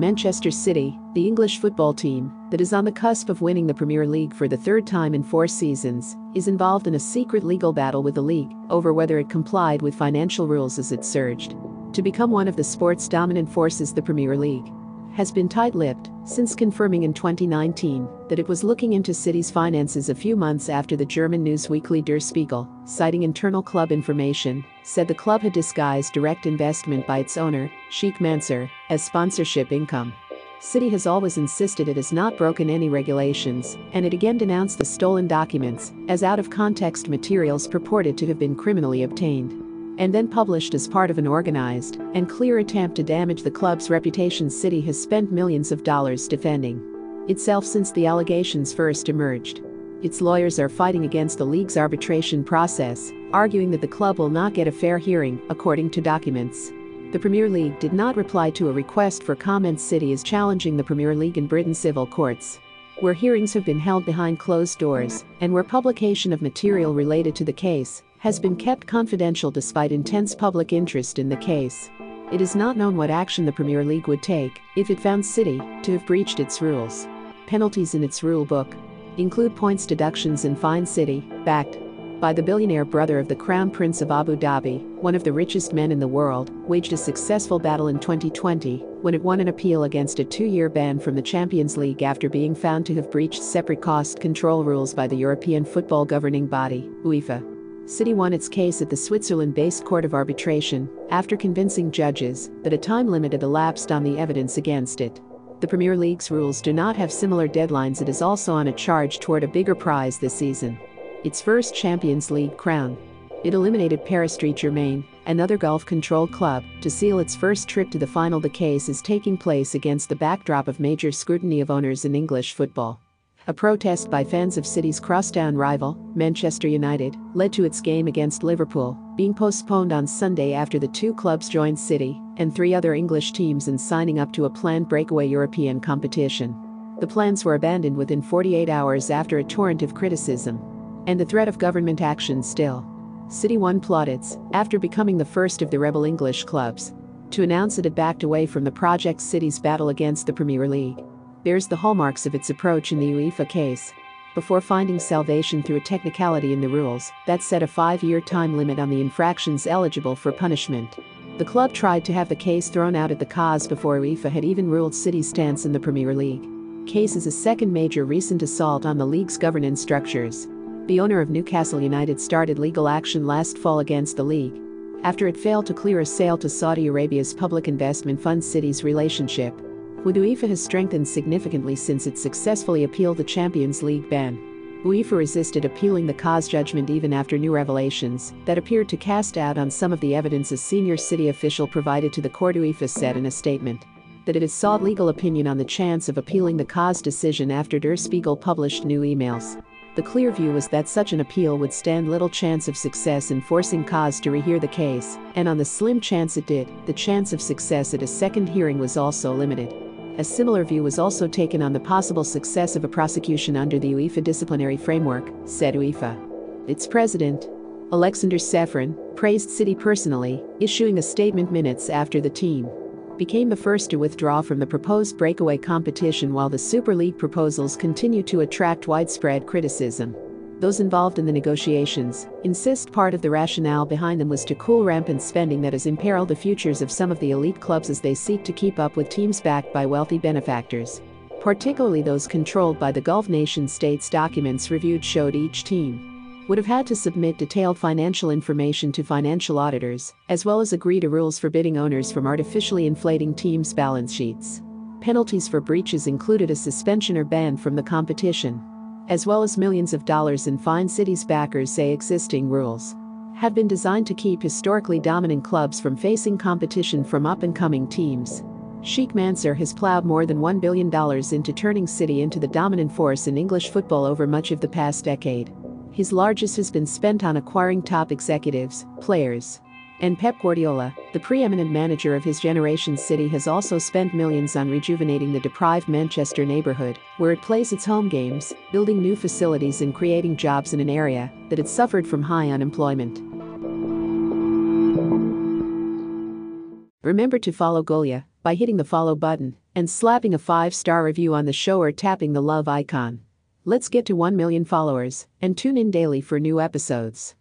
Manchester City, the English football team, that is on the cusp of winning the Premier League for the third time in four seasons, is involved in a secret legal battle with the league over whether it complied with financial rules as it surged. To become one of the sport's dominant forces the Premier League has been tight-lipped since confirming in 2019 that it was looking into City's finances a few months after the German news weekly Der Spiegel, citing internal club information, said the club had disguised direct investment by its owner, Sheikh Mansour, as sponsorship income. City has always insisted it has not broken any regulations, and it again denounced the stolen documents as out-of-context materials purported to have been criminally obtained and then published as part of an organized and clear attempt to damage the club's reputation. City has spent millions of dollars defending itself since the allegations first emerged. Its lawyers are fighting against the league's arbitration process, arguing that the club will not get a fair hearing, according to documents. The Premier League did not reply to a request for comment. City is challenging the Premier League in Britain's civil courts, where hearings have been held behind closed doors and where publication of material related to the case has been kept confidential despite intense public interest in the case. It is not known what action the Premier League would take if it found City to have breached its rules. Penalties in its rule book include points deductions and fine City, backed by the billionaire brother of the Crown Prince of Abu Dhabi, one of the richest men in the world, waged a successful battle in 2020 when it won an appeal against a two-year ban from the Champions League after being found to have breached separate cost control rules by the European football governing body, UEFA. City won its case at the Switzerland based Court of Arbitration after convincing judges that a time limit had elapsed on the evidence against it. The Premier League's rules do not have similar deadlines. It is also on a charge toward a bigger prize this season its first Champions League crown. It eliminated Paris Saint Germain, another Gulf controlled club, to seal its first trip to the final. The case is taking place against the backdrop of major scrutiny of owners in English football. A protest by fans of City's crosstown rival, Manchester United, led to its game against Liverpool being postponed on Sunday after the two clubs joined City and three other English teams in signing up to a planned breakaway European competition. The plans were abandoned within 48 hours after a torrent of criticism and the threat of government action still. City won plaudits after becoming the first of the rebel English clubs to announce it had backed away from the project City's battle against the Premier League bears the hallmarks of its approach in the UEFA case. Before finding salvation through a technicality in the rules that set a five year time limit on the infractions eligible for punishment, the club tried to have the case thrown out at the CAS before UEFA had even ruled City's stance in the Premier League. Case is a second major recent assault on the league's governance structures. The owner of Newcastle United started legal action last fall against the league after it failed to clear a sale to Saudi Arabia's public investment fund City's relationship with has strengthened significantly since it successfully appealed the Champions League ban. UEFA resisted appealing the CAS judgment even after new revelations that appeared to cast doubt on some of the evidence a senior city official provided to the court. UEFA said in a statement that it has sought legal opinion on the chance of appealing the CAS decision after Der Spiegel published new emails. The clear view was that such an appeal would stand little chance of success in forcing CAS to rehear the case, and on the slim chance it did, the chance of success at a second hearing was also limited. A similar view was also taken on the possible success of a prosecution under the UEFA disciplinary framework, said UEFA. Its president, Aleksander Ceferin, praised City personally, issuing a statement minutes after the team became the first to withdraw from the proposed breakaway competition while the Super League proposals continue to attract widespread criticism those involved in the negotiations, insist part of the rationale behind them was to cool rampant spending that has imperiled the futures of some of the elite clubs as they seek to keep up with teams backed by wealthy benefactors. Particularly those controlled by the Gulf nation states documents reviewed showed each team would have had to submit detailed financial information to financial auditors, as well as agree to rules forbidding owners from artificially inflating teams' balance sheets. Penalties for breaches included a suspension or ban from the competition as well as millions of dollars in fines cities backers say existing rules have been designed to keep historically dominant clubs from facing competition from up-and-coming teams. Sheikh Mansour has plowed more than $1 billion into turning City into the dominant force in English football over much of the past decade. His largest has been spent on acquiring top executives, players, and Pep Guardiola, the preeminent manager of his generation City has also spent millions on rejuvenating the deprived Manchester neighbourhood, where it plays its home games, building new facilities and creating jobs in an area that had suffered from high unemployment. Remember to follow Golia by hitting the follow button and slapping a 5-star review on the show or tapping the love icon. Let's get to 1 million followers and tune in daily for new episodes.